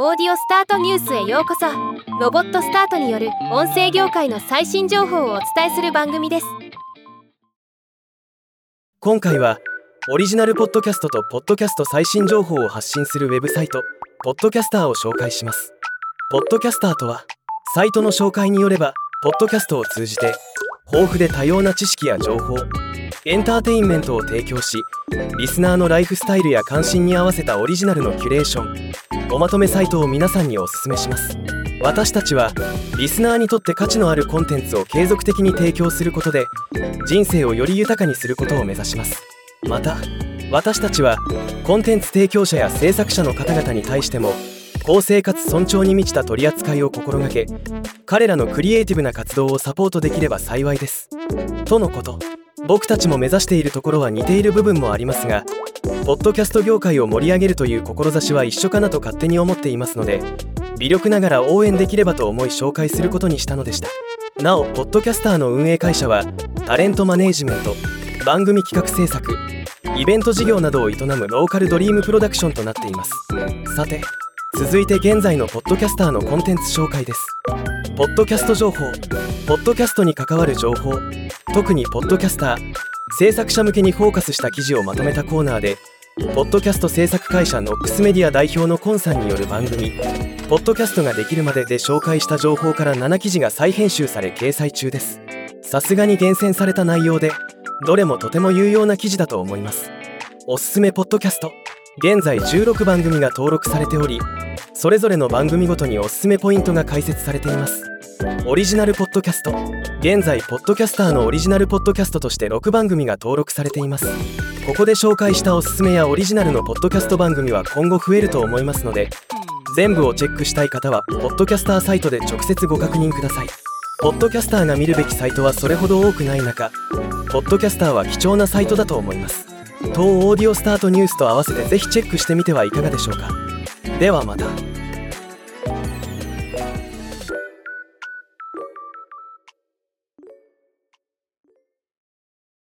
オーディオスタートニュースへようこそ。ロボットスタートによる音声業界の最新情報をお伝えする番組です。今回はオリジナルポッドキャストとポッドキャスト最新情報を発信するウェブサイトポッドキャスターを紹介します。ポッドキャスターとはサイトの紹介によればポッドキャストを通じて豊富で多様な知識や情報エンターテインメントを提供しリスナーのライフスタイルや関心に合わせたオリジナルのキュレーションおまとめサイトを皆さんにお勧めします。私たちはリスナーにとって価値のあるコンテンツを継続的に提供することで人生をより豊かにすることを目指します。また私たちはコンテンツ提供者や制作者の方々に対しても公正かつ尊重に満ちた取り扱いを心がけ彼らのクリエイティブな活動をサポートできれば幸いです。とのこと。僕たちも目指しているところは似ている部分もありますがポッドキャスト業界を盛り上げるという志は一緒かなと勝手に思っていますので微力ながら応援できればと思い紹介することにしたのでした。なおポッドキャスターの運営会社はタレントマネージメント番組企画制作イベント事業などを営むローカルドリームプロダクションとなっています。さて続いて現在のポッドキャスターのコンテンツ紹介です。ポッドキャスト情報。ポッドキャストに関わる情報特にポッドキャスター制作者向けにフォーカスした記事をまとめたコーナーでポッドキャスト制作会社ノックスメディア代表のコンさんによる番組「ポッドキャストができるまで」で紹介した情報から7記事が再編集され掲載中です。さすがに厳選された内容でどれもとても有用な記事だと思います。おすすめポッドキャスト現在16番組が登録されておりそれぞれの番組ごとにおすすめポイントが解説されています。オリジナルポッドキャスト。現在ポッドキャスターのオリジナルポッドキャストとして6番組が登録されています。ここで紹介したおすすめやオリジナルのポッドキャスト番組は今後増えると思いますので全部をチェックしたい方はポッドキャスターサイトで直接ご確認ください。ポッドキャスターが見るべきサイトはそれほど多くない中ポッドキャスターは貴重なサイトだと思います。当オーディオスタートニュースと合わせてぜひチェックしてみてはいかがでしょうか。ではまた。